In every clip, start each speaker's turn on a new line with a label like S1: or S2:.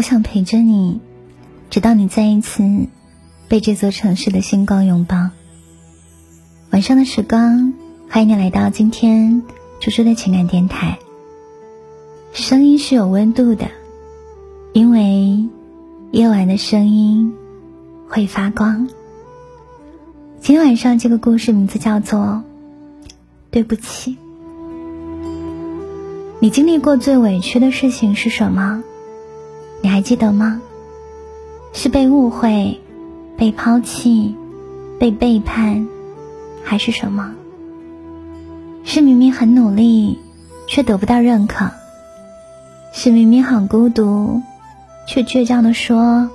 S1: 我想陪着你，直到你再一次被这座城市的星光拥抱。晚上的时光，欢迎你来到今天猪猪的情感电台。声音是有温度的，因为夜晚的声音会发光。今天晚上这个故事名字叫做《对不起》。你经历过最委屈的事情是什么？你还记得吗？是被误会、被抛弃、被背叛，还是什么？是明明很努力，却得不到认可。是明明很孤独，却倔强的说：“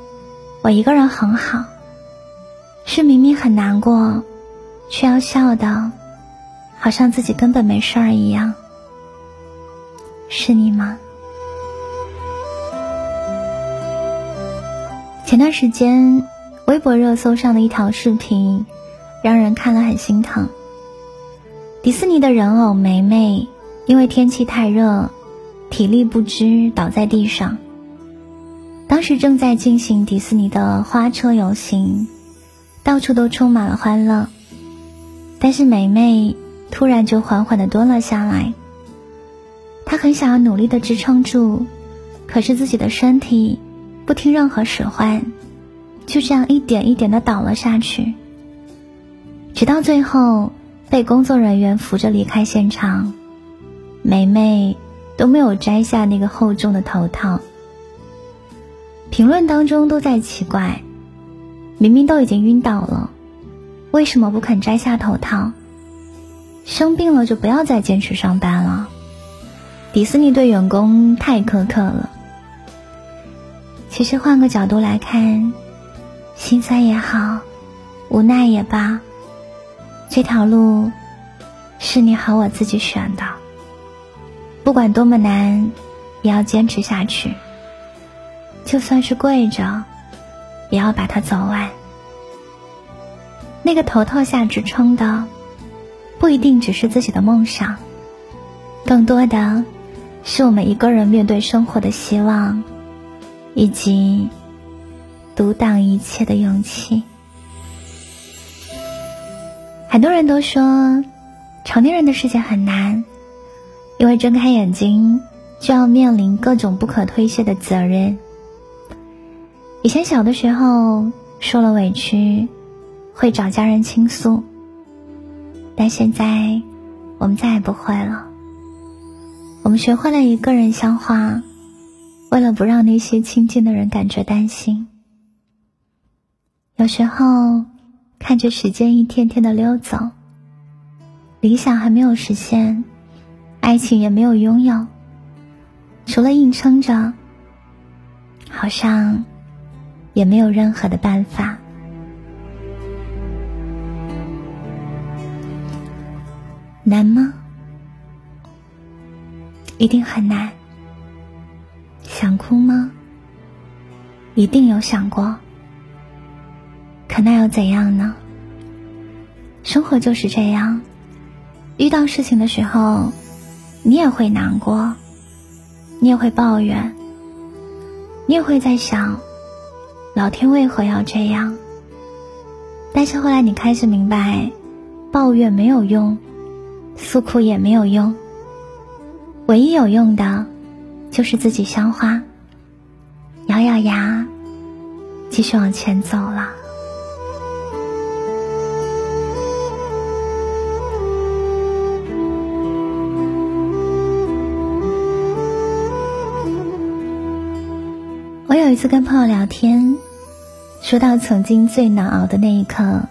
S1: 我一个人很好。”是明明很难过，却要笑的，好像自己根本没事儿一样。是你吗？前段时间，微博热搜上的一条视频，让人看了很心疼。迪士尼的人偶梅梅，因为天气太热。体力不支，倒在地上。当时正在进行迪士尼的花车游行，到处都充满了欢乐。但是梅梅突然就缓缓的蹲了下来。她很想要努力的支撑住，可是自己的身体不听任何使唤，就这样一点一点的倒了下去。直到最后被工作人员扶着离开现场，梅梅。都没有摘下那个厚重的头套。评论当中都在奇怪，明明都已经晕倒了，为什么不肯摘下头套？生病了就不要再坚持上班了。迪士尼对员工太苛刻了。其实换个角度来看，心酸也好，无奈也罢，这条路是你和我自己选的。不管多么难，也要坚持下去。就算是跪着，也要把它走完。那个头套下支撑的，不一定只是自己的梦想，更多的是我们一个人面对生活的希望，以及独挡一切的勇气。很多人都说，成年人的世界很难。因为睁开眼睛就要面临各种不可推卸的责任。以前小的时候受了委屈，会找家人倾诉，但现在我们再也不会了。我们学会了一个人消化，为了不让那些亲近的人感觉担心。有时候看着时间一天天的溜走，理想还没有实现。爱情也没有拥有，除了硬撑着，好像也没有任何的办法。难吗？一定很难。想哭吗？一定有想过。可那又怎样呢？生活就是这样，遇到事情的时候。你也会难过，你也会抱怨，你也会在想，老天为何要这样？但是后来你开始明白，抱怨没有用，诉苦也没有用，唯一有用的，就是自己消化，咬咬牙，继续往前走了。我有一次跟朋友聊天，说到曾经最难熬的那一刻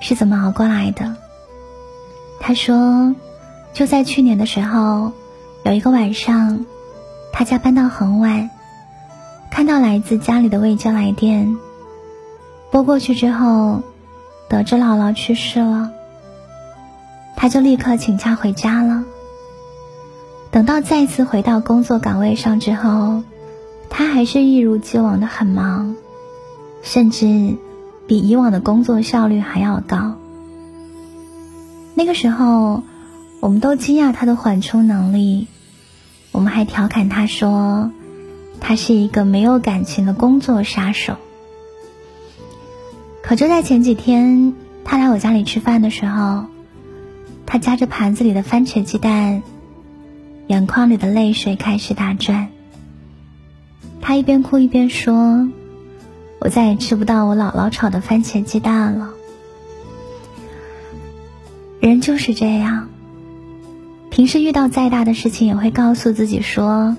S1: 是怎么熬过来的。他说，就在去年的时候，有一个晚上，他加班到很晚，看到来自家里的未接来电，拨过去之后，得知姥姥去世了，他就立刻请假回家了。等到再次回到工作岗位上之后。他还是一如既往的很忙，甚至比以往的工作效率还要高。那个时候，我们都惊讶他的缓冲能力，还调侃他说：“他是一个没有感情的工作杀手。可就在前几天，他来我家里吃饭的时候，他夹着盘子里的番茄鸡蛋，眼眶里的泪水开始打转。他一边哭一边说：“我再也吃不到我姥姥炒的番茄鸡蛋了。”人就是这样，平时遇到再大的事情，也会告诉自己说：“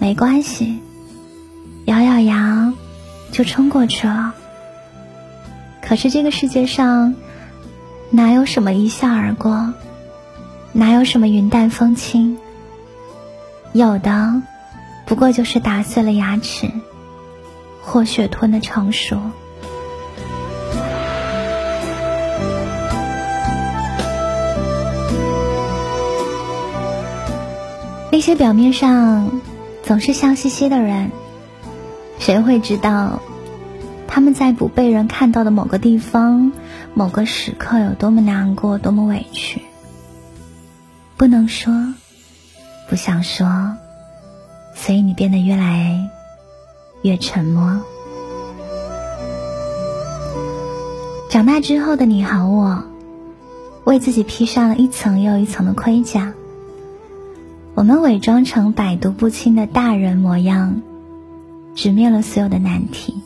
S1: 没关系，咬咬牙就冲过去了。”可是这个世界上，哪有什么一笑而过，哪有什么云淡风轻？有的。不过就是打碎了牙齿，或血吞的成熟。那些表面上总是笑嘻嘻的人，谁会知道他们在不被人看到的某个地方、某个时刻有多么难过、多么委屈？不能说，不想说。所以你变得越来越沉默。长大之后的你和我，为自己披上了一层又一层的盔甲。我们伪装成百毒不侵的大人模样，直面了所有的难题。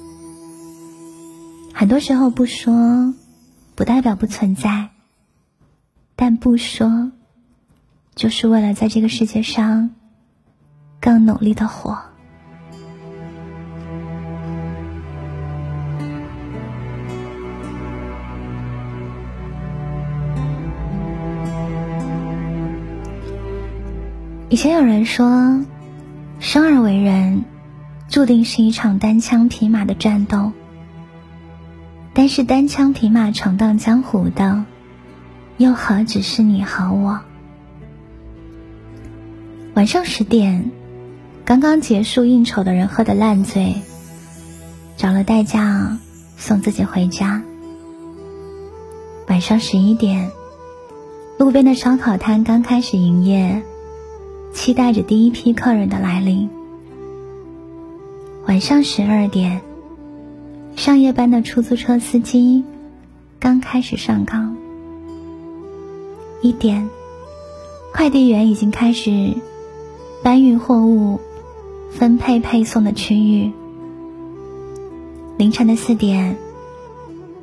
S1: 很多时候不说，不代表不存在，但不说，就是为了在这个世界上。更努力的活。以前有人说，生而为人，注定是一场单枪匹马的战斗。但是单枪匹马闯荡江湖的，又何止是你和我？晚上十点。刚刚结束应酬的人喝得烂醉，找了代驾送自己回家。晚上十一点，路边的烧烤摊刚开始营业，期待着第一批客人的来临。晚上十二点，上夜班的出租车司机刚开始上岗。一点，快递员已经开始搬运货物。分配配送的区域。凌晨的四点，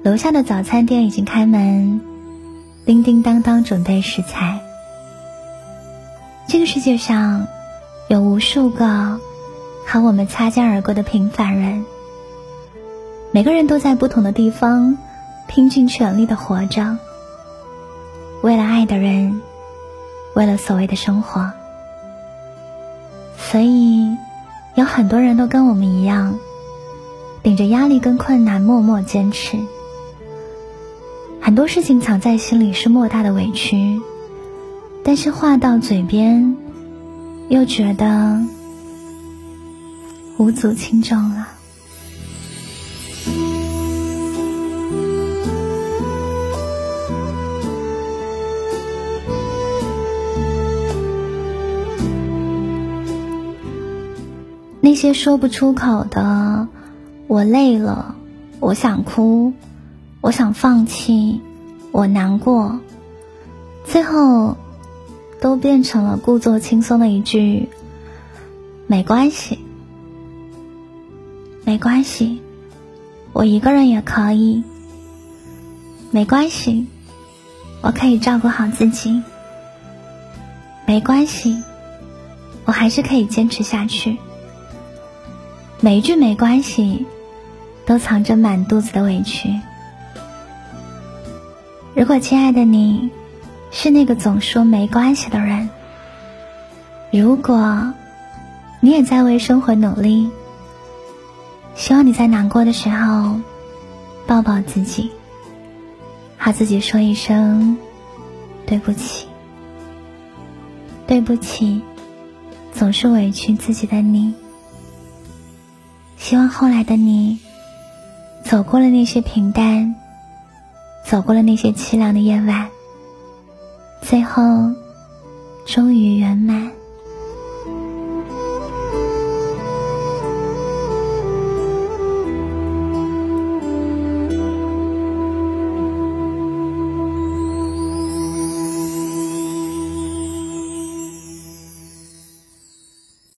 S1: 楼下的早餐店已经开门，叮叮当当准备食材。这个世界上，有无数个和我们擦肩而过的平凡人，每个人都在不同的地方拼尽全力的活着，为了爱的人，为了所谓的生活，所以。有很多人都跟我们一样，顶着压力跟困难默默坚持。很多事情藏在心里是莫大的委屈，但是话到嘴边，又觉得无足轻重了。那些说不出口的，我累了，我想哭，我想放弃，我难过，最后都变成了故作轻松的一句：“没关系，没关系，我一个人也可以，没关系，我可以照顾好自己，没关系，我还是可以坚持下去。”每一句没关系，都藏着满肚子的委屈。如果亲爱的你，是那个总说没关系的人，如果你也在为生活努力，希望你在难过的时候抱抱自己，和自己说一声对不起，对不起，总是委屈自己的你。希望后来的你，走过了那些平淡，走过了那些凄凉的夜晚，最后终于圆满。